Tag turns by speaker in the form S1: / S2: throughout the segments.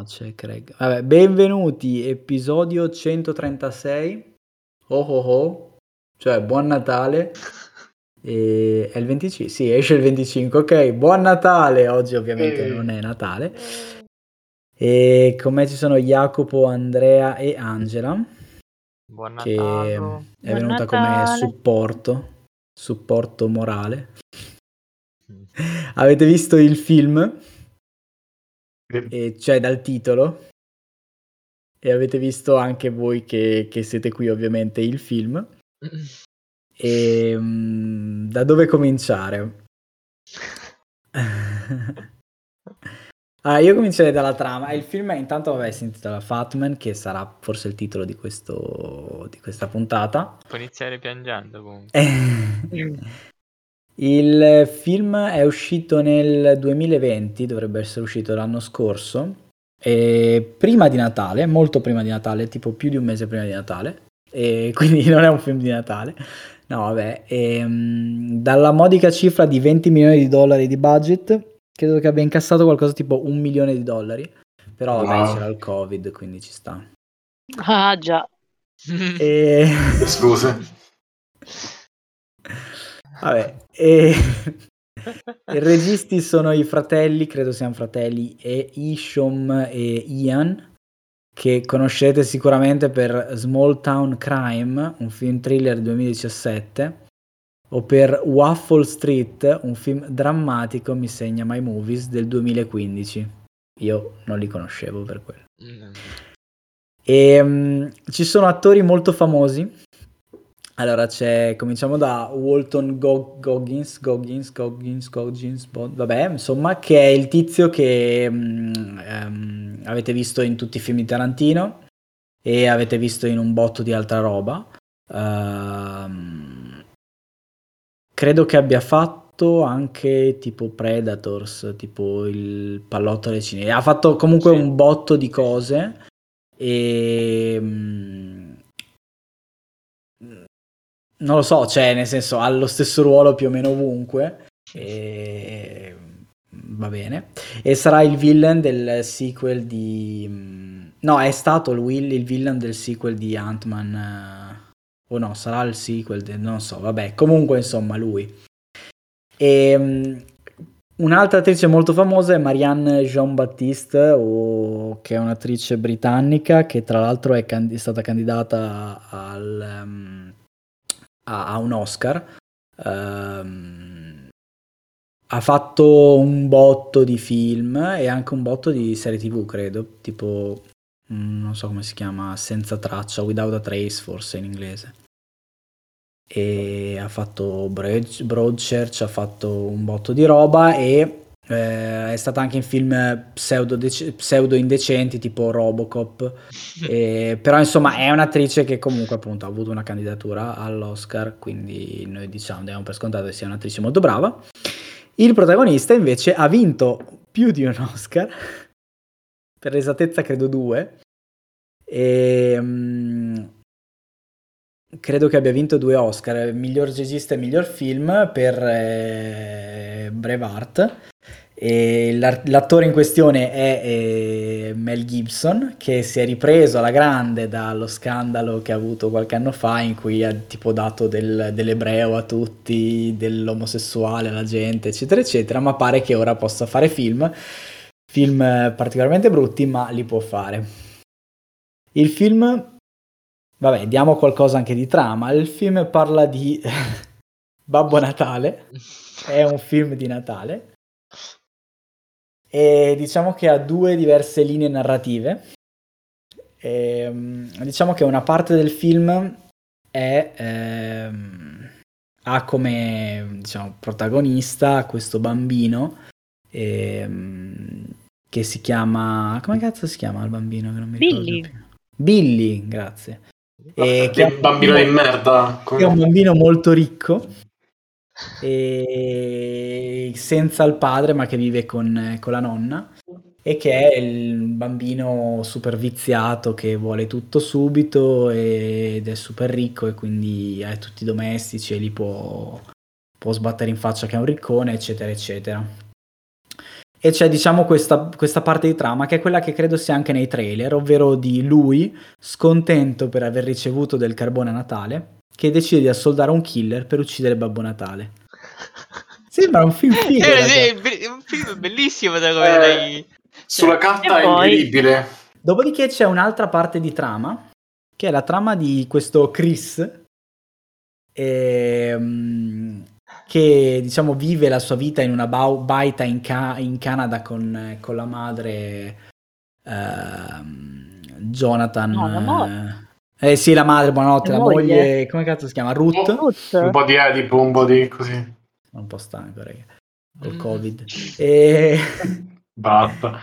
S1: No, c'è Craig. Vabbè, benvenuti, episodio 136. Oh oh oh, cioè buon Natale. E è il 25? Sì, esce il 25. Ok, buon Natale. Oggi ovviamente
S2: Ehi.
S1: non è Natale. E con me ci sono Jacopo, Andrea e Angela,
S2: Buon
S1: che
S2: Natale.
S1: è
S3: Buon
S1: venuta come
S3: Natale.
S1: supporto, supporto morale. Avete visto il film? E cioè dal titolo. E avete visto anche voi che, che siete qui ovviamente il film. E mm, da dove cominciare? Ah, io comincerei dalla trama. Il film è intanto, vabbè, si intitola Fatman, che sarà forse il titolo di, questo, di questa puntata.
S2: Può iniziare piangendo comunque.
S1: Il film è uscito nel 2020, dovrebbe essere uscito l'anno scorso, e prima di Natale, molto prima di Natale, tipo più di un mese prima di Natale, e quindi non è un film di Natale. No, vabbè, ehm, dalla modica cifra di 20 milioni di dollari di budget, credo che abbia incassato qualcosa tipo un milione di dollari, però vabbè,
S4: Wow.
S1: c'era il Covid, quindi ci sta.
S3: Ah già,
S1: E...
S4: Scuse.
S1: Vabbè, e... i registi sono i fratelli, credo siano fratelli, e Isham e Ian, che conoscete sicuramente per Small Town Crime, un film thriller 2017, o per Waffle Street, un film drammatico, mi segna My Movies, del 2015. Io non li conoscevo per quello. E mm, ci sono attori molto famosi. Allora c'è, cominciamo da Walton Go- Goggins, Goggins, Goggins, Goggins, Bo- vabbè, insomma, che è il tizio che mm, ehm, avete visto in tutti i film di Tarantino e avete visto in un botto di altra roba. Ehm, credo che abbia fatto anche tipo Predators, tipo il pallotto alle cinesi. Ha fatto comunque
S2: Sì.
S1: un botto di cose e mm, non lo so, cioè nel senso ha lo stesso ruolo più o meno ovunque e va bene. E sarà il villain del sequel di mm, no è stato il, il villain del sequel di Ant-Man eh, o no sarà il sequel de- non so vabbè comunque insomma lui. E mm, Un'altra attrice molto famosa è Marianne Jean-Baptiste, o- che è un'attrice britannica che tra l'altro è, candi- è stata candidata al, ehm, a, a un Oscar. Ehm, ha fatto un botto di film e anche un botto di serie tv, credo, tipo, mm, non so come si chiama, Senza traccia, Without a Trace forse in inglese e ha fatto Broad- Broadchurch, ha fatto un botto di roba e eh, è stata anche in film pseudo, pseudo indecenti tipo Robocop. E- però insomma è un'attrice che comunque appunto ha avuto una candidatura all'Oscar quindi noi diciamo diamo per scontato che sia un'attrice molto brava. Il protagonista invece ha vinto più di un Oscar per esattezza credo due. E mm, credo che abbia vinto due Oscar, miglior regista e miglior film per eh, Braveheart. E l'attore in questione è eh, Mel Gibson, che si è ripreso alla grande dallo scandalo che ha avuto qualche anno fa, in cui ha tipo dato del- dell'ebreo a tutti, dell'omosessuale alla gente, eccetera, eccetera. Ma pare che ora possa fare film, film eh, particolarmente brutti, ma li può fare. Il film Vabbè, diamo qualcosa anche di trama. Il film parla di Babbo Natale, è un film di Natale e diciamo che ha due diverse linee narrative. Ehm, diciamo che una parte del film è, ehm, ha come diciamo, protagonista questo bambino ehm, che si chiama... come cazzo si chiama il bambino? Che non mi ricordo
S3: Billy.
S1: più. Billy, grazie. E
S4: Che bambino di merda.
S1: che è un bambino molto ricco e senza il padre ma che vive con, con la nonna. E che è il bambino super viziato che vuole tutto subito ed è super ricco e quindi ha tutti i domestici e li può, può sbattere in faccia che è un riccone eccetera eccetera. E c'è diciamo questa, questa parte di trama che è quella che credo sia anche nei trailer, ovvero di lui scontento per aver ricevuto del carbone a Natale, che decide di assoldare un killer per uccidere Babbo Natale. Sembra un film figo.
S2: Eh, sì, un film bellissimo da come
S4: Eh,
S2: l'hai-
S4: Sulla carta
S3: E
S4: è
S3: poi-
S4: incredibile.
S1: Dopodiché c'è un'altra parte di trama, che è la trama di questo Chris, ehm, che diciamo vive la sua vita in una bau- baita in, Ca- in Canada con, con la madre ehm, Jonathan.
S3: No, la moglie.
S1: Eh, sì, la madre, buonanotte,
S3: La
S1: la
S3: moglie.
S1: moglie, come cazzo si chiama? Ruth?
S4: Oh.
S3: Ruth.
S4: Un po' di Edipo, un po' di così.
S1: Sono un po' stanco, raga, col
S2: Mm.
S1: covid. E...
S4: Basta.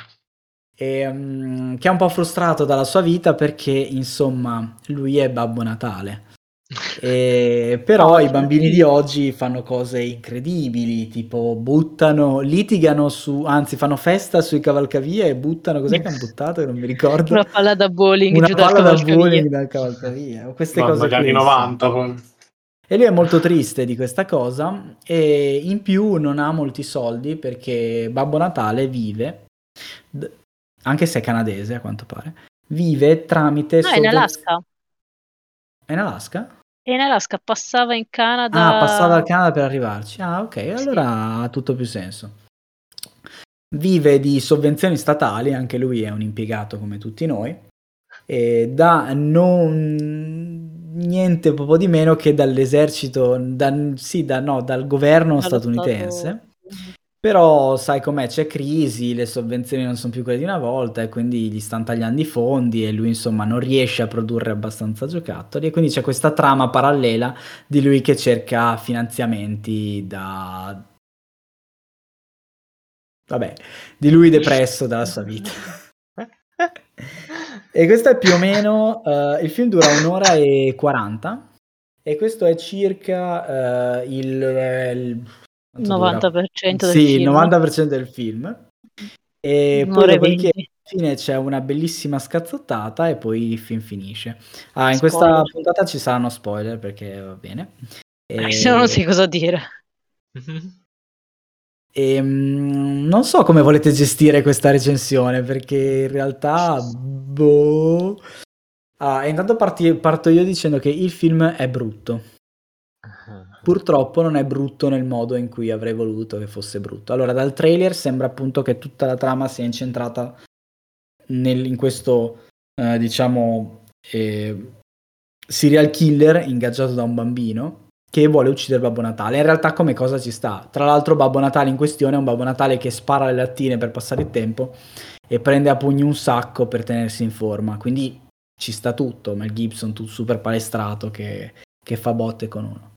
S1: e, mm, che è un po' frustrato dalla sua vita perché insomma lui è Babbo Natale. E, però i bambini di oggi fanno cose incredibili, tipo buttano, litigano su, anzi fanno festa sui cavalcavia e buttano, cos'è che hanno buttato? Che non mi ricordo.
S3: Una palla da bowling
S1: Una
S3: giù dal
S1: palla da bowling dal cavalcavia. Queste
S4: Mamma,
S1: cose
S4: gli anni
S1: qui,
S4: 90 poi.
S1: e lui è molto triste di questa cosa e in più non ha molti soldi perché Babbo Natale vive, d- anche se è canadese a quanto pare, vive tramite...
S3: No, è in Alaska.
S1: È in Alaska?
S3: E in Alaska passava in Canada.
S1: Ah, passava dal Canada per arrivarci. Ah, ok, allora ha tutto più senso. Vive di sovvenzioni statali, anche lui è un impiegato come tutti noi, e da non niente proprio di meno che dall'esercito, da, sì, da, no, dal governo
S3: dallo
S1: statunitense.
S3: Stato-
S1: Però sai com'è, c'è crisi, le sovvenzioni non sono più quelle di una volta e quindi gli stanno tagliando i fondi e lui insomma non riesce a produrre abbastanza giocattoli e quindi c'è questa trama parallela di lui che cerca finanziamenti da... Vabbè, di lui depresso dalla sua vita. E questo è più o meno, eh, il film dura un'ora e 40 e questo è circa eh, il... il dura?
S3: 90% del
S1: Sì, il
S3: film.
S1: 90% del film. E poi
S3: Un'ora e 20.
S1: alla fine c'è una bellissima scazzottata e poi il film finisce. Ah, in questa
S3: Spoiler.
S1: puntata ci saranno spoiler perché va bene.
S3: Eh, Se no non sai cosa dire.
S1: E, mm, non so come volete gestire questa recensione perché in realtà, boh. Ah, e intanto parti- parto io dicendo che il film è brutto. Purtroppo non è brutto nel modo in cui avrei voluto che fosse brutto. Allora, dal trailer sembra appunto che tutta la trama sia incentrata nel- in questo, eh, diciamo, eh, serial killer ingaggiato da un bambino che vuole uccidere Babbo Natale. In realtà come cosa ci sta? Tra l'altro Babbo Natale in questione è un Babbo Natale che spara le lattine per passare il tempo e prende a pugni un sacco per tenersi in forma. Quindi ci sta tutto. Mel Gibson, tutto super palestrato che, che fa botte con uno.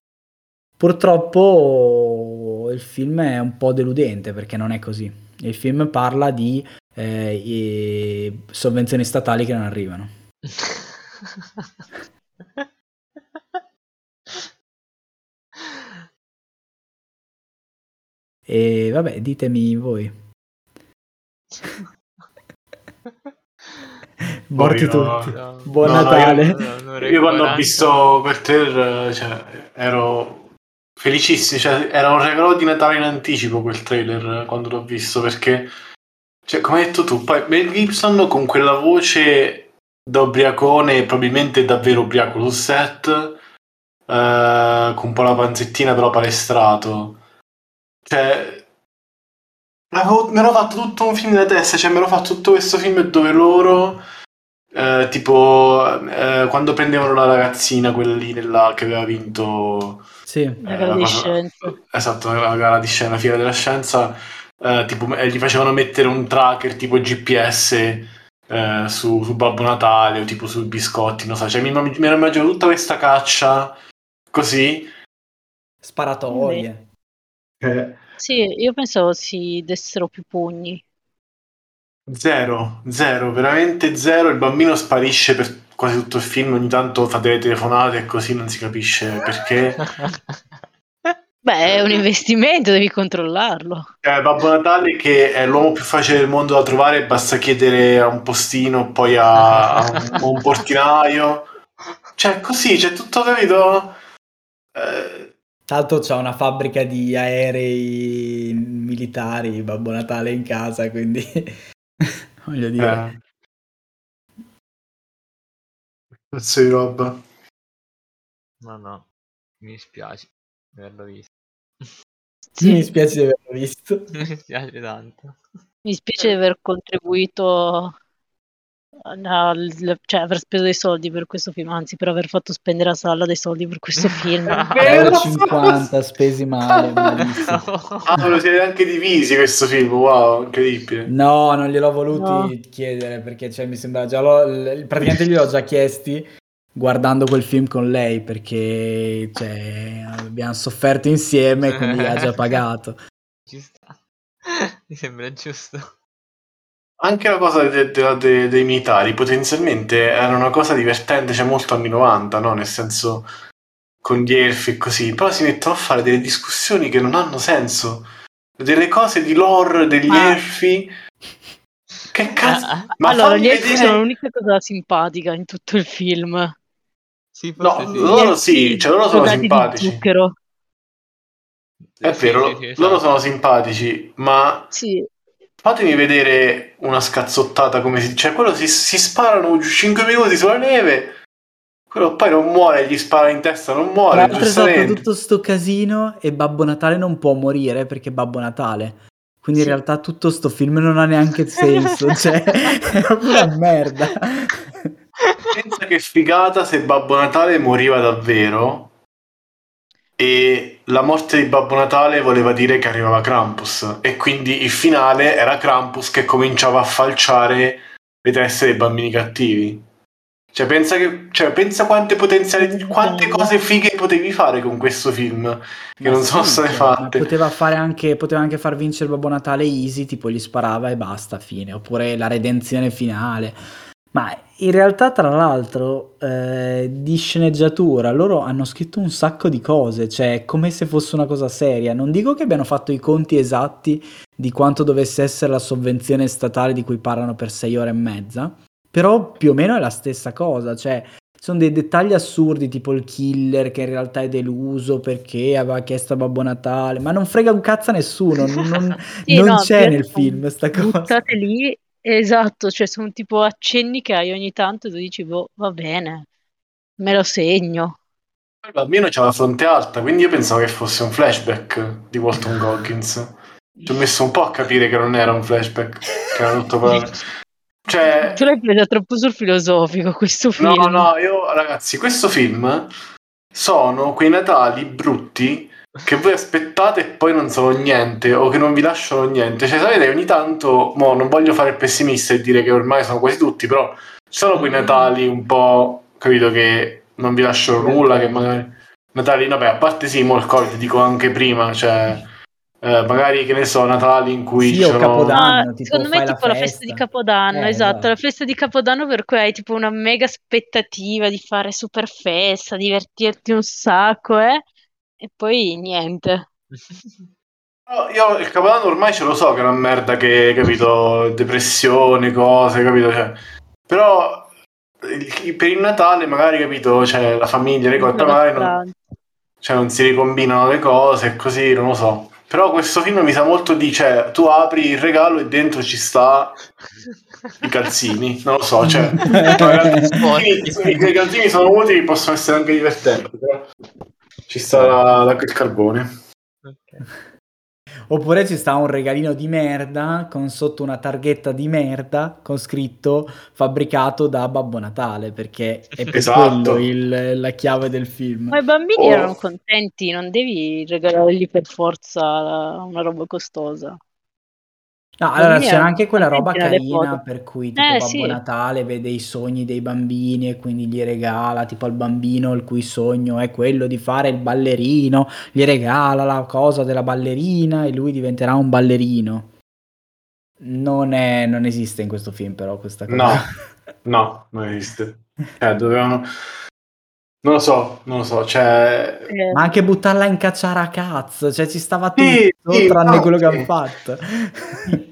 S1: Purtroppo il film è un po' deludente perché non è così. Il film parla di eh, sovvenzioni statali che non arrivano. E vabbè, ditemi voi. Morti
S4: no,
S1: tutti.
S2: no.
S1: Buon
S4: No, no,
S1: Natale.
S2: io-
S4: Io quando ho visto quel trailer, cioè, ero felicissimo, cioè, era un regalo di Natale in anticipo quel trailer quando l'ho visto, perché, cioè, come hai detto tu, poi Mel Gibson con quella voce da ubriacone, probabilmente davvero ubriaco sul set, eh, con un po' la panzettina però palestrato, cioè... Mi ero fatto tutto un film nella testa, cioè mi ero fatto tutto questo film dove loro eh, tipo eh, quando prendevano la ragazzina, quella lì nella- che aveva vinto
S1: Sì.
S3: La
S4: eh,
S3: gara
S4: la
S3: di scienza.
S4: esatto, la gara di scena, la fiera della scienza, eh, tipo, eh, gli facevano mettere un tracker tipo GPS eh, su, su Babbo Natale o tipo sui biscotti, non so, cioè mi, mi ero immaginato tutta questa caccia così.
S1: Sparatorie.
S4: eh,
S3: Sì, io pensavo si dessero più pugni.
S4: Zero, zero, veramente zero. Il bambino sparisce per quasi tutto il film. Ogni tanto fa delle telefonate e così non si capisce perché.
S3: Beh, è un investimento, devi controllarlo.
S4: Eh, Babbo Natale, che è l'uomo più facile del mondo da trovare, basta chiedere a un postino, poi a, a un, a un portinaio. Cioè, così, c'è tutto capito. Eh,
S1: l'altro c'ha una fabbrica di aerei militari, Babbo Natale in casa, quindi voglio dire.
S4: Eh. Pezzo di roba.
S2: No, no, mi dispiace di averlo visto.
S1: Mi dispiace di averlo visto.
S2: Mi dispiace tanto.
S3: Mi spiace di aver contribuito a, cioè aver speso dei soldi per questo film, anzi per aver fatto spendere a Salla dei soldi per questo film.
S1: Euro 50 spesi male.
S4: Ah, lo siete anche divisi questo film, wow, incredibile.
S1: No, non gliel'ho voluti
S3: No.
S1: chiedere perché cioè, mi sembra già l'ho- l- praticamente gliel'ho già chiesti guardando quel film con lei perché cioè, abbiamo sofferto insieme quindi ha già pagato.
S2: Ci sta. Mi sembra giusto.
S4: Anche la cosa de- de- de- dei militari potenzialmente era una cosa divertente, cioè molto anni 90, no? Nel senso con gli elfi e così, però si mettono a fare delle discussioni che non hanno senso, delle cose di lore degli
S3: Ma-
S4: elfi. Che cazzo? Ma
S3: allora, gli elfi
S4: vedere-
S3: sono l'unica cosa simpatica in tutto il film.
S2: Sì,
S4: No,
S2: sì.
S4: loro sì, cioè loro sono simpatici.
S3: zucchero.
S4: È
S2: Sì,
S4: vero,
S2: sì, sì, esatto.
S4: loro sono simpatici, ma
S3: Sì,
S4: fatemi vedere una scazzottata come si... Cioè, quello si, si sparano 5 minuti sulla neve, quello poi non muore, gli spara in testa, non
S1: Tra
S4: muore,
S1: stato
S4: giustamente.
S1: tutto sto casino e Babbo Natale non può morire perché è Babbo Natale. Quindi
S3: Sì.
S1: in realtà tutto sto film non ha neanche senso, cioè è proprio una merda.
S4: Pensa che figata se Babbo Natale moriva davvero e la morte di Babbo Natale voleva dire che arrivava Krampus e quindi il finale era Krampus che cominciava a falciare le teste dei bambini cattivi. Cioè pensa, che, cioè, pensa quante potenziali, quante cose fighe potevi fare con questo film che
S1: Ma
S4: non sono state fatte.
S1: Poteva, fare anche, poteva anche far vincere Babbo Natale easy, tipo gli sparava e basta, fine. Oppure la redenzione finale. Ma in realtà, tra l'altro, eh, di sceneggiatura loro hanno scritto un sacco di cose, cioè come se fosse una cosa seria. Non dico che abbiano fatto i conti esatti di quanto dovesse essere la sovvenzione statale di cui parlano per sei ore e mezza, però più o meno è la stessa cosa, cioè sono dei dettagli assurdi, tipo il killer che in realtà è deluso perché aveva chiesto a Babbo Natale, ma non frega un cazzo a nessuno, non,
S3: Sì,
S1: non
S3: no,
S1: c'è nel film sta cosa.
S3: buttate lì, esatto, cioè sono tipo accenni che hai ogni tanto e tu dici, boh, va bene, me lo segno.
S4: Il bambino c'ha la fronte alta, quindi io pensavo che fosse un flashback di Walton Goggins. Ci ho messo un po' a capire che non era un flashback, che era tutto parallelo. Cioè,
S3: Tu l'hai preso troppo sul filosofico questo film.
S4: no, no, io ragazzi, questo film sono quei Natali brutti che voi aspettate e poi non sono niente o che non vi lasciano niente. Cioè, sapete, ogni tanto, mo, non voglio fare il pessimista e dire che ormai sono quasi tutti, però ci sono quei Natali un po', capito, che non vi lasciano nulla, che magari... Natali, vabbè, a parte sì, mo il Covid, dico anche prima, cioè... eh, magari che ne so, Natali in cui
S1: Sì,
S4: sono...
S1: Capodanno.
S3: Ah,
S1: tipo,
S3: secondo me
S1: la
S3: tipo la festa
S1: festa.
S3: di Capodanno,
S1: Eh,
S3: esatto,
S1: esatto.
S3: la festa di Capodanno per cui hai tipo una mega aspettativa di fare super festa, divertirti un sacco, eh? E poi niente.
S4: No, Io il Capodanno ormai ce lo so che è una merda che, capito, depressione, cose, capito? Cioè, però per il Natale magari, capito, c'è la famiglia, le cose, magari non, cioè, non si ricombinano le cose e così, non lo so. Però questo film mi sa molto di, cioè, tu apri il regalo e dentro ci sta i calzini, non lo so, cioè, i calzini- i calzini sono utili, possono essere anche divertenti, però ci sta la- la- il carbone.
S2: Ok.
S1: Oppure ci sta un regalino di merda con sotto una targhetta di merda con scritto fabbricato da Babbo Natale, perché è per
S4: Esatto.
S1: quello il- la chiave del film.
S3: Ma i bambini
S4: Oh.
S3: erano contenti, non devi regalargli per forza una roba costosa.
S1: No, allora c'era anche quella roba carina per cui tipo
S3: Eh,
S1: Babbo
S3: sì.
S1: Natale vede i sogni dei bambini e quindi gli regala, tipo al bambino il cui sogno è quello di fare il ballerino, gli regala la cosa della ballerina e lui diventerà un ballerino. Non, è, non esiste in questo film però questa cosa.
S4: No. No, non esiste. Eh, dovevano... Non lo so, non lo so, cioè...
S3: Eh,
S1: Ma anche buttarla in cacciara a cazzo, cioè ci stava tutto
S4: Sì, sì,
S1: tranne
S4: infatti.
S1: quello che hanno fatto.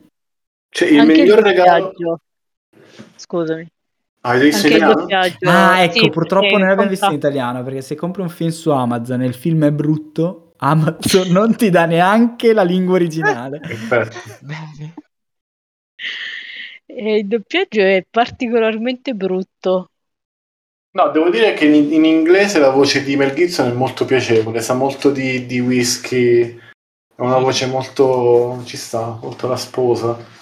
S4: cioè, il
S3: anche
S4: miglior
S3: il
S4: regalo...
S3: Scusami.
S4: Hai visto
S3: Anche il
S4: italiano?
S3: doppiaggio.
S1: Ah, ecco,
S3: sì,
S1: purtroppo noi l'abbiamo visto in italiano perché se compri un film su Amazon e il film è brutto, Amazon non ti dà neanche la lingua originale.
S4: Perfetto.
S2: Bene.
S3: E il doppiaggio è particolarmente brutto.
S4: No, devo dire che in, in inglese la voce di Mel Gibson è molto piacevole, sa molto di, di whisky, è una voce molto... ci sta, molto rasposa.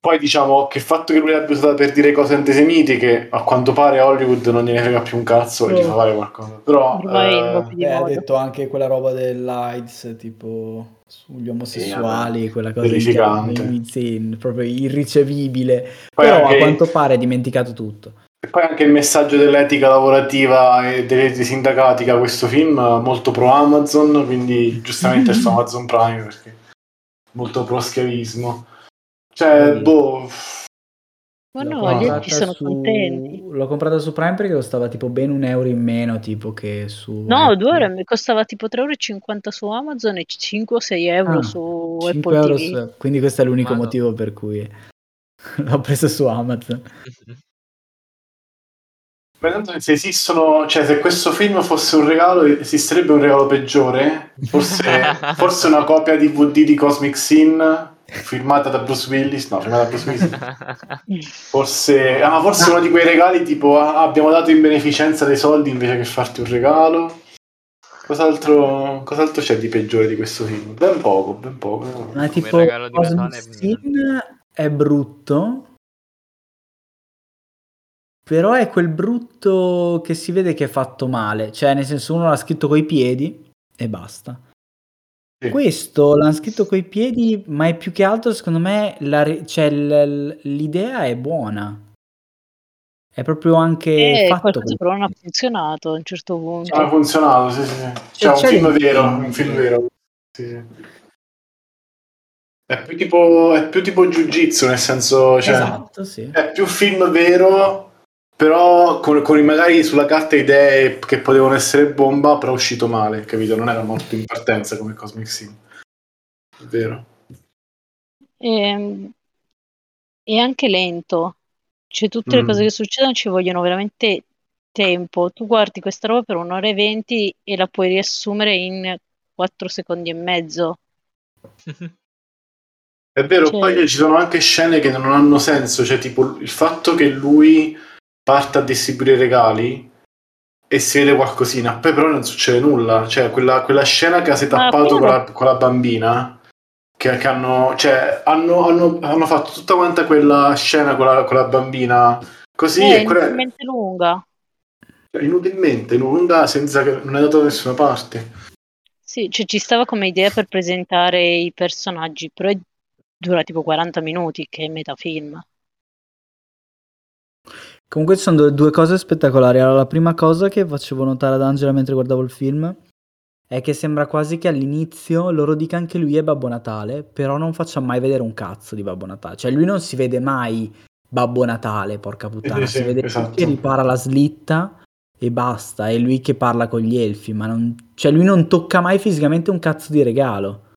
S4: Poi diciamo che il fatto che lui l'abbia usata per dire cose antisemitiche, a quanto pare a Hollywood non gliene frega più un cazzo e gli fa fare qualcosa. Però... Eh,
S1: Beh, ha detto anche quella roba dell'AIDS, tipo sugli omosessuali,
S4: Sì,
S1: quella cosa
S4: terrificante.
S1: sì, proprio irricevibile.
S4: Poi
S1: Però
S4: anche-
S1: a quanto pare ha dimenticato tutto.
S4: E poi anche il messaggio dell'etica lavorativa e dei dei sindacati che ha questo film, molto pro Amazon, quindi giustamente su Amazon Prime perché molto pro schiavismo. Cioè,
S1: Sì.
S4: boh,
S3: Ma no, gli altri sono
S1: su-
S3: contenti.
S1: L'ho comprata su Prime perché costava tipo ben un euro in meno, tipo che su...
S3: No. 2 euro mi costava tipo 3,50 euro su Amazon e 5 o 6 euro
S1: Ah,
S3: su
S1: 5
S3: Apple
S1: euro
S3: TV.
S1: su- Quindi questo è l'unico
S2: Ma no.
S1: motivo per cui l'ho presa su Amazon.
S4: Tanto se esistono, cioè se questo film fosse un regalo, esisterebbe un regalo peggiore? Forse, forse una copia DVD di Cosmic Sin firmata da Bruce Willis, no, firmata da Bruce Willis. Forse, ah, forse uno di quei regali tipo ah, abbiamo dato in beneficenza dei soldi invece che farti un regalo. Cos'altro, cos'altro c'è di peggiore di questo film? Ben poco, ben poco.
S1: Ma tipo
S2: regalo di
S1: Cosmic
S2: Natale è
S1: è brutto, però è quel brutto che si vede che è fatto male, cioè nel senso uno l'ha scritto coi piedi e basta.
S4: Sì.
S1: Questo l'hanno scritto coi piedi, ma è più che altro secondo me la re- cioè, l- l'idea è buona. È proprio anche
S3: E
S1: fatto
S3: qualcosa però non ha funzionato a un certo punto.
S4: Ha funzionato, sì, sì. sì. Cioè, un
S1: c'è
S4: film
S1: l'impegno.
S4: vero, un film vero. Sì, sì. È più tipo, è più tipo Jiu-Jitsu, nel senso, cioè,
S1: Esatto, sì.
S4: è più film vero, però con, con magari sulla carta idee che potevano essere bomba, però è uscito male, capito? Non era molto in partenza come Cosmic Sim. È vero.
S3: E, è anche lento. Cioè, tutte le
S4: Mm.
S3: cose che succedono ci vogliono veramente tempo. Tu guardi questa roba per un'ora e venti e la puoi riassumere in 4 secondi e mezzo.
S4: È vero,
S3: Cioè-
S4: poi ci sono anche scene che non hanno senso, cioè tipo il fatto che lui parta a distribuire i regali e si vede qualcosina, poi però non succede nulla, cioè quella, quella scena che si è
S3: Ma
S4: tappato con la, con la bambina, che, che hanno, cioè, hanno, hanno- hanno fatto tutta quanta quella scena con la, con la bambina così,
S3: è
S4: e quella-
S3: inutilmente lunga.
S4: cioè, inutilmente, lunga, senza che non è andato da nessuna parte.
S3: Sì, cioè ci stava come idea per presentare i personaggi, però dura tipo 40 minuti, che è metafilm.
S1: Comunque ci sono due- due cose spettacolari. Allora, la prima cosa che facevo notare ad Angela mentre guardavo il film è che sembra quasi che all'inizio loro dica anche lui è Babbo Natale, però non faccia mai vedere un cazzo di Babbo Natale. Cioè lui non si vede mai Babbo Natale, porca puttana,
S4: sì,
S1: si vede
S4: esatto.
S1: che ripara la slitta e basta, è lui che parla con gli elfi, ma non... Cioè lui non tocca mai fisicamente un cazzo di regalo.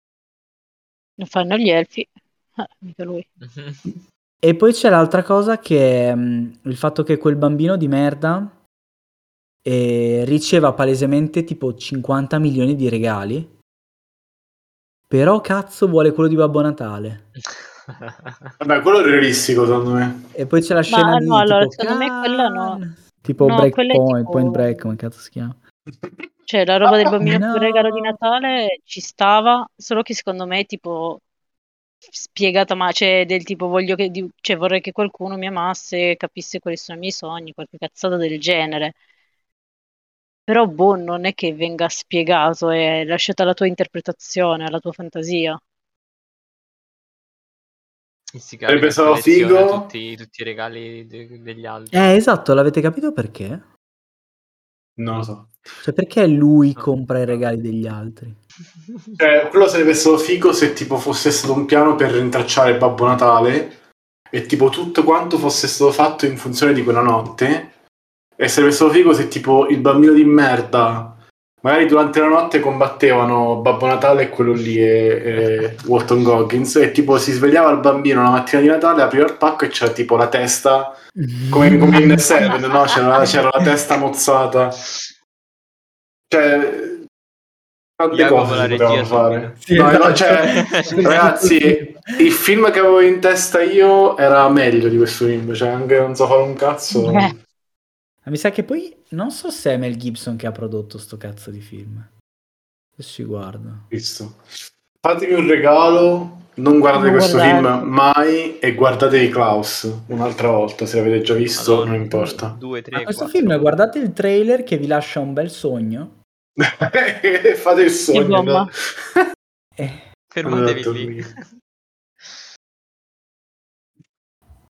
S3: Lo fanno gli elfi. Ah, mica lui.
S1: E poi c'è l'altra cosa che è mm, il fatto che quel bambino di merda eh, riceva palesemente tipo 50 milioni di regali. Però cazzo vuole quello di Babbo Natale.
S4: Vabbè, quello è realistico secondo me.
S1: E poi c'è la scena di
S3: no, allora,
S1: tipo,
S3: secondo me quella no.
S1: "Can-" Tipo
S3: No,
S1: Breakpoint,
S3: tipo-
S1: Point Break, come cazzo si chiama?
S3: Cioè, la roba del bambino
S1: no.
S3: con il regalo di Natale ci stava, solo che secondo me è tipo spiegata, ma cioè del tipo voglio che di- cioè, vorrei che qualcuno mi amasse, capisse quali sono i miei sogni, qualche cazzata del genere. Però boh, non è che venga spiegato, è lasciata alla tua interpretazione, alla tua fantasia.
S2: E si
S4: Sarebbe
S2: carica
S4: stato
S2: colleziona
S4: figo.
S2: tutti, tutti i regali de- degli altri.
S1: Eh, esatto, l'avete capito perché?
S4: Non lo so.
S1: Cioè, perché lui compra i regali degli altri?
S4: Cioè, quello sarebbe stato figo se tipo fosse stato un piano per rintracciare Babbo Natale e tipo tutto quanto fosse stato fatto in funzione di quella notte e sarebbe stato figo se tipo il bambino di merda magari durante la notte combattevano Babbo Natale e quello lì e, e Walton Goggins e tipo si svegliava il bambino la mattina di Natale apriva il pacco e c'era tipo la testa come, come in Seven no? c'era, c'era la testa mozzata cioè Tante cose
S2: la
S4: si potevano
S2: regia
S4: fare.
S1: Sì,
S4: No, no,
S1: esatto.
S4: cioè, ragazzi, il film che avevo in testa io era meglio di questo film. Cioè, anche non so fare un cazzo.
S3: Eh.
S1: Ma mi sa che poi non so se è Mel Gibson che ha prodotto sto cazzo di film. Adesso ci guardo.
S4: Visto. Fatevi un regalo, non guardate
S3: Non
S4: questo
S3: guardate.
S4: film mai e guardatevi Klaus un'altra volta. Se l'avete già visto,
S2: Madonna,
S4: non importa.
S2: Due, tre,
S1: Ma questo
S2: quattro.
S1: film, guardate il trailer che vi lascia un bel sogno.
S4: Fate il sogno. no?
S1: Eh,
S2: Fermatevi lì.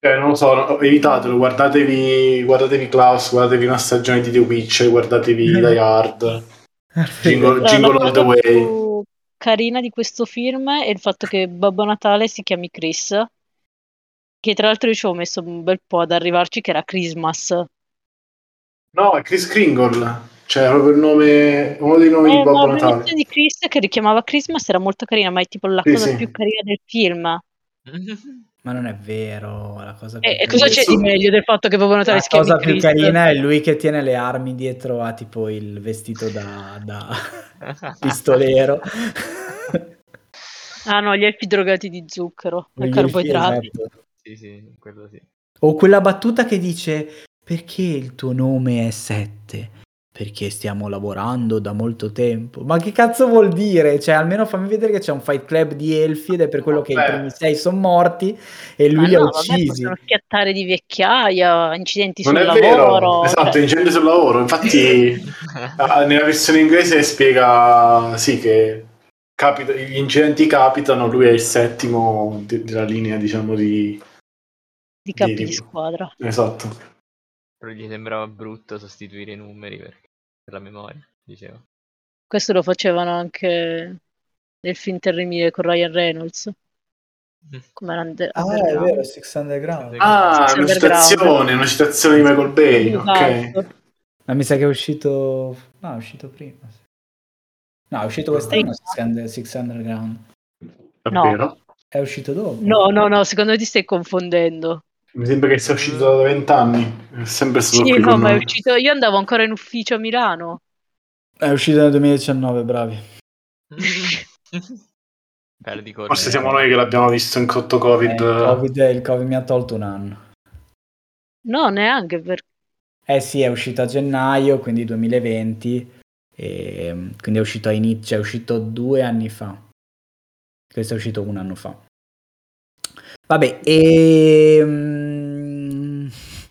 S4: Cioè, non lo so, no, evitatelo, guardatevi, guardatevi Klaus, guardatevi una stagione di The Witch, guardatevi Die Hard, Jingle,
S3: La-
S4: Jingle
S3: la
S4: All the
S3: cosa
S4: Way.
S3: più carina di questo film è il fatto che Babbo Natale si chiami Chris, che tra l'altro io ci ho messo un bel po' ad arrivarci, che era Christmas.
S4: No, è Chris Kringle, cioè è proprio il nome, uno dei nomi
S3: Eh,
S4: di Babbo
S3: la
S4: Natale.
S3: versione di Chris che richiamava Christmas era molto carina, ma è tipo la
S4: Sì,
S3: cosa
S4: sì.
S3: più carina del film.
S1: Ma non è vero, la cosa più
S3: E, e cosa c'è di meglio del fatto che Babbo Natale
S1: La
S3: si chiami
S1: cosa più carina è lui che tiene le armi dietro a tipo il vestito da, da pistolero.
S3: Ah no, gli elfi drogati di zucchero e
S1: Gli
S3: carboidrati.
S1: esatto.
S2: sì, sì, quello sì.
S1: O quella battuta che dice perché il tuo nome è Sette? Perché stiamo lavorando da molto tempo. Ma che cazzo vuol dire? Cioè, almeno fammi vedere che c'è un fight club di elfi ed è per quello che i
S4: Vabbè.
S1: primi sei sono morti e lui
S3: Ma
S1: li ha
S3: no, vabbè,
S1: uccisi.
S3: possono schiattare di vecchiaia, incidenti
S4: Non
S3: sul
S4: è vero,
S3: lavoro.
S4: esatto,
S3: cioè-
S4: incendio sul lavoro. Infatti, ah, nella versione inglese spiega sì che capita- gli incidenti capitano, lui è il settimo de- della linea, diciamo, di...
S3: di capi
S4: di-
S3: di squadra.
S4: Esatto.
S2: Però gli sembrava brutto sostituire i numeri per, per la memoria, dicevo.
S3: Questo lo facevano anche nel film terribile con Ryan Reynolds. Come era Under-
S1: Ah, è vero, Six Underground.
S4: Ah,
S3: Sì,
S4: una
S3: Underground.
S4: citazione, una citazione di Michael Bay, ok.
S3: Esatto.
S1: Ma mi sa che è uscito... No, è uscito prima. No, è uscito quest'anno Six, Under- Six Underground.
S3: No.
S4: Davvero?
S1: È uscito dopo.
S3: No, no, no, secondo me ti stai confondendo.
S4: Mi sembra che sia uscito da vent'anni. È sempre stato
S3: Sì,
S4: qui
S3: no,
S4: con
S3: ma è uscito. Io andavo ancora in ufficio a Milano.
S1: È uscito nel 2019, bravi.
S2: Correre.
S4: Forse siamo noi che l'abbiamo visto in sotto Covid.
S1: Eh, il, COVID, il Covid mi ha tolto un anno.
S3: No, neanche per.
S1: Eh sì, è uscito a gennaio, quindi 2020, e, mm, quindi è uscito a inizio, cioè è uscito due anni fa. Questo è uscito un anno fa. Vabbè, ehm, e...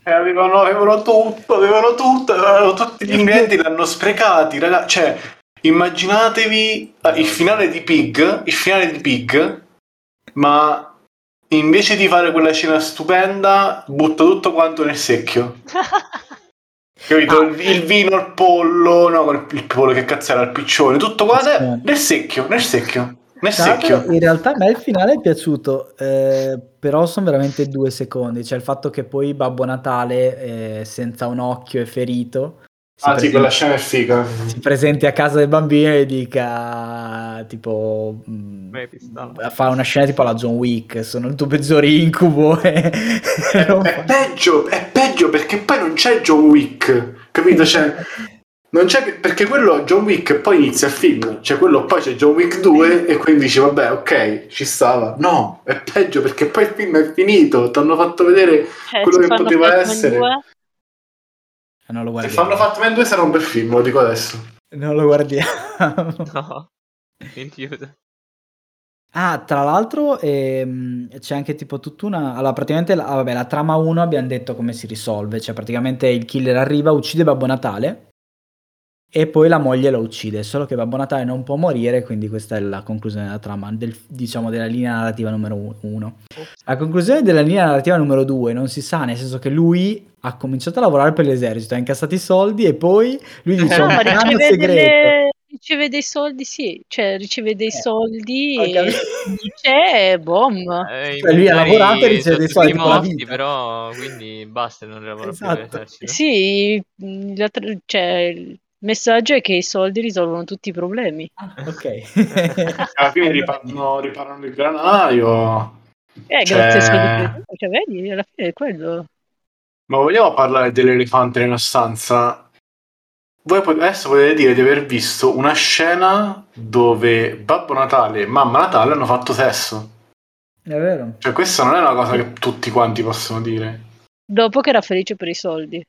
S4: Eh, avevano, avevano tutto, avevano tutto, avevano tutti gli ingredienti, l'hanno sprecati, ragazzi. Cioè, immaginatevi eh, il finale di Pig, il finale di Pig, ma invece di fare quella scena stupenda, butta tutto quanto nel secchio. Capito?
S1: Ah.
S4: Il, il vino, il pollo, no, il, pollo che cazzo era, il piccione, tutto quanto nel secchio, nel secchio, nel
S1: Tra l'altro,
S4: secchio.
S1: in realtà a me il finale è piaciuto, eh, però sono veramente due secondi. Cioè il fatto che poi Babbo Natale, eh, senza un occhio e ferito, si,
S4: Ah sì, quella scena è figa.
S1: si presenti a casa del bambino e dica tipo... mm,
S2: Beh,
S1: fa una scena tipo alla John Wick, sono il tuo peggiore incubo e...
S4: È,
S1: non
S4: è
S1: fa-
S4: peggio, è peggio perché poi non c'è John Wick, capito? Cioè, non c'è, perché quello John Wick poi inizia il film, cioè quello poi c'è John Wick 2 e quindi dici vabbè ok, ci stava. No, è peggio perché poi il film è finito, ti hanno fatto vedere
S3: Cioè,
S4: quello
S3: se
S4: che poteva essere.
S3: 2,
S1: Eh, non lo
S4: Se
S1: guardiamo.
S4: fanno Fatman 2 sarà un bel film, lo dico adesso.
S1: Non lo guardiamo.
S2: No, inchiuso.
S1: Ah, tra l'altro ehm, c'è anche tipo tutta una... Allora, praticamente, la, ah, vabbè, la trama 1 abbiamo detto come si risolve, cioè praticamente il killer arriva, uccide Babbo Natale e poi la moglie lo uccide, solo che Babbo Natale non può morire, quindi questa è la conclusione della trama, del- diciamo della linea narrativa numero 1. La conclusione della linea narrativa numero 2 non si sa, nel senso che lui ha cominciato a lavorare per l'esercito, ha incassato i soldi e poi lui dice
S3: no,
S1: un piano
S3: riceve,
S1: segreto.
S3: delle- riceve dei soldi, sì, cioè riceve dei
S1: Eh,
S3: soldi
S1: ho
S3: e dice boom.
S2: Eh,
S1: Cioè, lui ha lavorato e riceve dei soldi
S2: morti,
S1: vita.
S2: però quindi basta, non lavora
S1: Esatto.
S2: più.
S3: Sì, la tra- cioè, messaggio è che i soldi risolvono tutti i problemi.
S1: Ah, ok.
S4: Alla fine riparano, riparano il granaio.
S3: Eh,
S4: Cioè-
S3: grazie ai soldi cioè, vedi, alla fine è quello.
S4: Ma vogliamo parlare dell'elefante nella stanza? voi adesso potete dire di aver visto una scena dove Babbo Natale e Mamma Natale hanno fatto sesso.
S1: È vero.
S4: Cioè, questa non è una cosa che tutti quanti possono dire.
S3: Dopo che era felice per i soldi.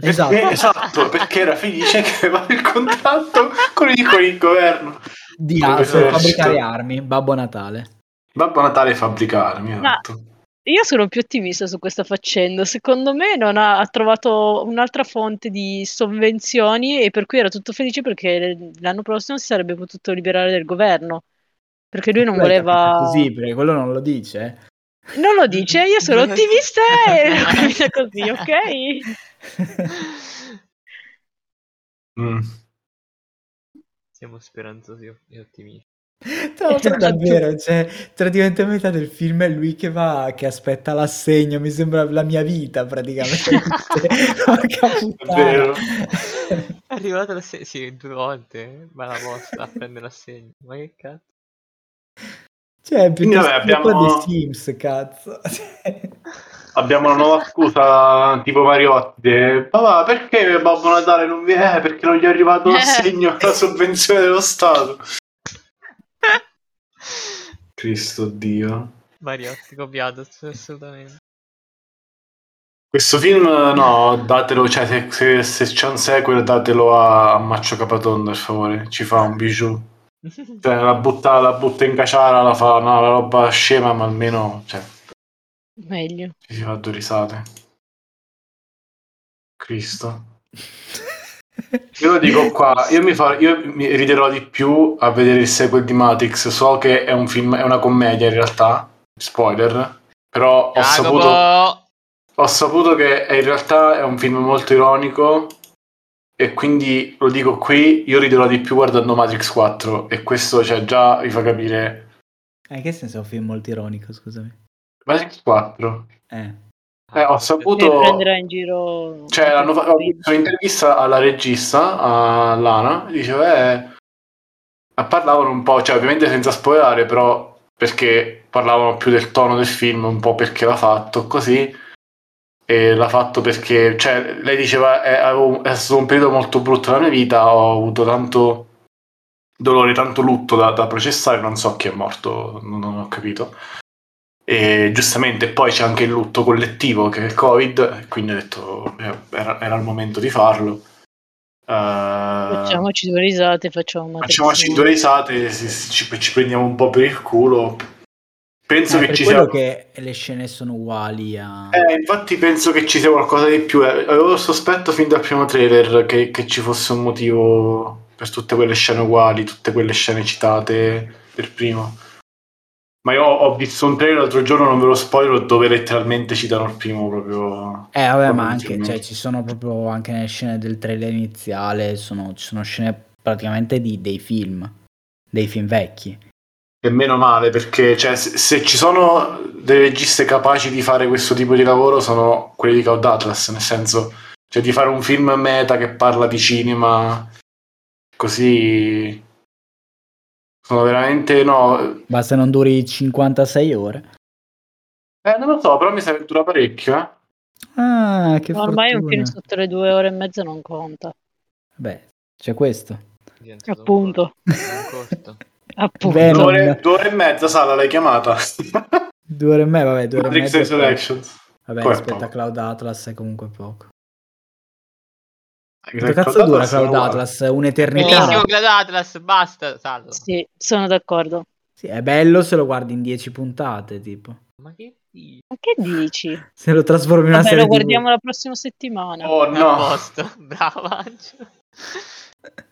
S1: Esatto.
S4: Perché, esatto, perché era felice che aveva il contratto con il, con il governo.
S1: Di fabbricare armi, Babbo Natale.
S4: Babbo Natale fabbricare, mi ha
S3: Ma-
S4: detto.
S3: Io sono più ottimista su questa faccenda. Secondo me non ha, ha trovato un'altra fonte di sovvenzioni e per cui era tutto felice perché l'anno prossimo si sarebbe potuto liberare del governo. Perché lui non
S1: hai
S3: voleva.
S1: Così, perché quello non lo dice.
S3: Non lo dice, io sono ottimista e così, ok?
S4: Mm.
S2: Siamo speranzosi e ottimisti.
S1: Tra l'altro
S3: Esatto.
S1: davvero, cioè, praticamente a metà del film è lui che va, che aspetta l'assegno, mi sembra la mia vita praticamente. Porca
S4: È
S1: puttana.
S4: vero.
S2: È arrivato l'assegno, sì, due volte, ma la posta a prendere l'assegno. Ma che cazzo?
S1: Cioè, è
S4: Quindi,
S1: piuttosto
S4: vabbè, abbiamo-
S1: dei Sims, cazzo.
S4: Abbiamo una nuova scusa tipo Mariotti. eh, Papà, perché Babbo Natale non viene? Perché non gli è arrivato l'assegno la sovvenzione dello Stato. Cristo Dio.
S2: Mariotti copiato assolutamente.
S4: Questo film, no, datelo, cioè se, se- se c'è un sequel datelo a, a Maccio Capatonda, per favore, ci fa un bijou. Cioè, la butta, la butta in caciara, la fa no, la roba scema, ma almeno cioè,
S3: Meglio.
S4: ci si fa due risate. Cristo. Io lo dico qua, io mi, fa- io mi riderò di più a vedere il sequel di Matrix. So che è un film, è una commedia in realtà, spoiler, però ho saputo,
S2: Jacopo!
S4: ho saputo che è- in realtà è un film molto ironico e quindi lo dico qui, io riderò di più guardando Matrix 4 e questo cioè, già vi fa capire.
S1: Eh, che senso è un film molto ironico, scusami.
S4: Matrix 4?
S1: Eh.
S4: Eh, ho saputo...
S3: giro.
S4: Cioè, l'hanno fa- ho visto un'intervista alla regista, a Lana, diceva, eh, parlavano un po', cioè ovviamente senza spoilerare, però perché parlavano più del tono del film, un po' perché l'ha fatto così, e l'ha fatto perché, cioè, lei diceva, è, avevo- è stato un periodo molto brutto della mia vita, ho avuto tanto dolore, tanto lutto da, da processare, non so chi è morto, non, non ho capito. E giustamente poi c'è anche il lutto collettivo che è il Covid, e quindi ho detto eh, era, era il momento di farlo. Eh,
S3: Facciamoci due risate, facciamo
S4: facciamoci due risate, si- si- ci, ci prendiamo un po' per il culo. Penso
S1: Eh,
S4: che
S1: per
S4: ci sia.
S1: che le scene sono uguali a...
S4: Eh, infatti penso che ci sia qualcosa di più. eh. Avevo il sospetto fin dal primo trailer che, che ci fosse un motivo per tutte quelle scene uguali, tutte quelle scene citate per primo. Ma io ho, visto un trailer l'altro giorno, non ve lo spoiler, dove letteralmente citano il primo proprio.
S1: Eh, vabbè, ma anche, cioè, ci sono proprio anche nelle scene del trailer iniziale, sono, ci sono scene praticamente di, dei film, dei film vecchi.
S4: E meno male, perché cioè, se, se ci sono dei registe capaci di fare questo tipo di lavoro, sono quelli di Cloud Atlas, nel senso, cioè di fare un film meta che parla di cinema così. Sono veramente no.
S1: Basta non duri 56 ore.
S4: Eh, non lo so, però mi sa che dura parecchio, eh.
S1: Ah, che
S3: Ormai un film sotto le due ore e mezza non conta.
S1: Beh, c'è questo.
S2: Un
S3: Appunto. Appunto.
S1: Beh,
S4: Due
S1: non-
S4: ore, due ore e mezza, Sala, l'hai chiamata.
S1: Due ore e mezza, vabbè, due ore e
S4: Matrix
S1: mezza. poi-
S4: Resurrections.
S1: Vabbè,
S4: Poi è
S1: rispetto a
S4: poco.
S1: Cloud Atlas è comunque poco.
S4: Che
S1: Quanto cazzo
S4: Cloud
S1: dura Cloud. Atlas? Un'eternità?
S2: Benissimo, Cloud Atlas, basta, salvo.
S3: Sì, sono d'accordo.
S1: Sì, è bello se lo guardi in 10 puntate, tipo.
S2: Ma che dici?
S3: Ma che dici?
S1: Se lo trasformi in una
S3: Vabbè,
S1: serie
S3: lo
S1: TV.
S3: guardiamo la prossima settimana.
S4: Oh
S2: A
S4: no.
S2: posto, bravo Angelo.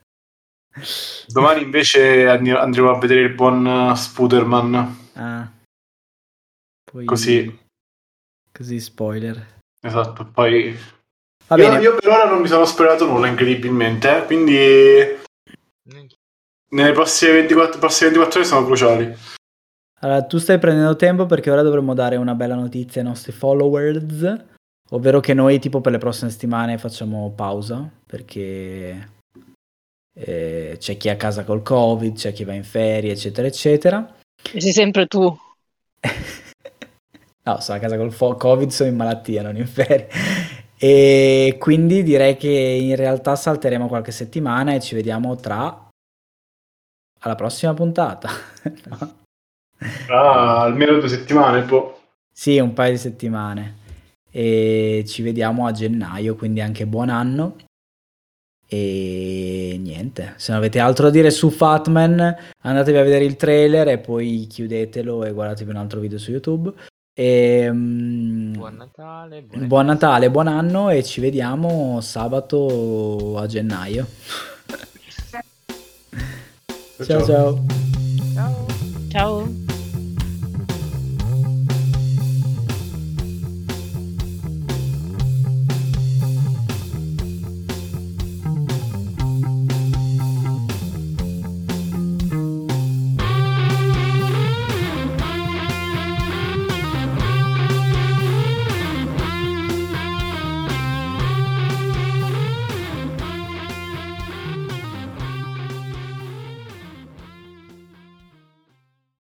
S4: Domani invece and- andremo a vedere il buon uh, Spuderman.
S1: Ah. Poi...
S4: Così,
S1: Così spoiler.
S4: esatto. Poi io,
S1: bene.
S4: io per ora non mi sono sperato nulla, incredibilmente. eh, Quindi nelle prossime 24, prossime 24 ore sono cruciali.
S1: Allora, tu stai prendendo tempo perché ora dovremmo dare una bella notizia ai nostri followers, ovvero che noi tipo per le prossime settimane facciamo pausa perché eh, c'è chi è a casa col covid, c'è chi va in ferie, eccetera, eccetera.
S3: E sei sempre tu.
S1: no, sono a casa col fo- covid, sono in malattia, non in ferie. E quindi direi che in realtà salteremo qualche settimana e ci vediamo tra alla prossima puntata. No?
S4: Ah, almeno due settimane, boh.
S1: Sì, un paio di settimane. E ci vediamo a gennaio, quindi anche buon anno. E niente, se non avete altro da dire su Fatman, andatevi a vedere il trailer e poi chiudetelo e guardatevi un altro video su YouTube. E,
S2: buon Natale,
S1: buon Natale, buon anno e ci vediamo sabato a gennaio. ciao ciao. Ciao. ciao.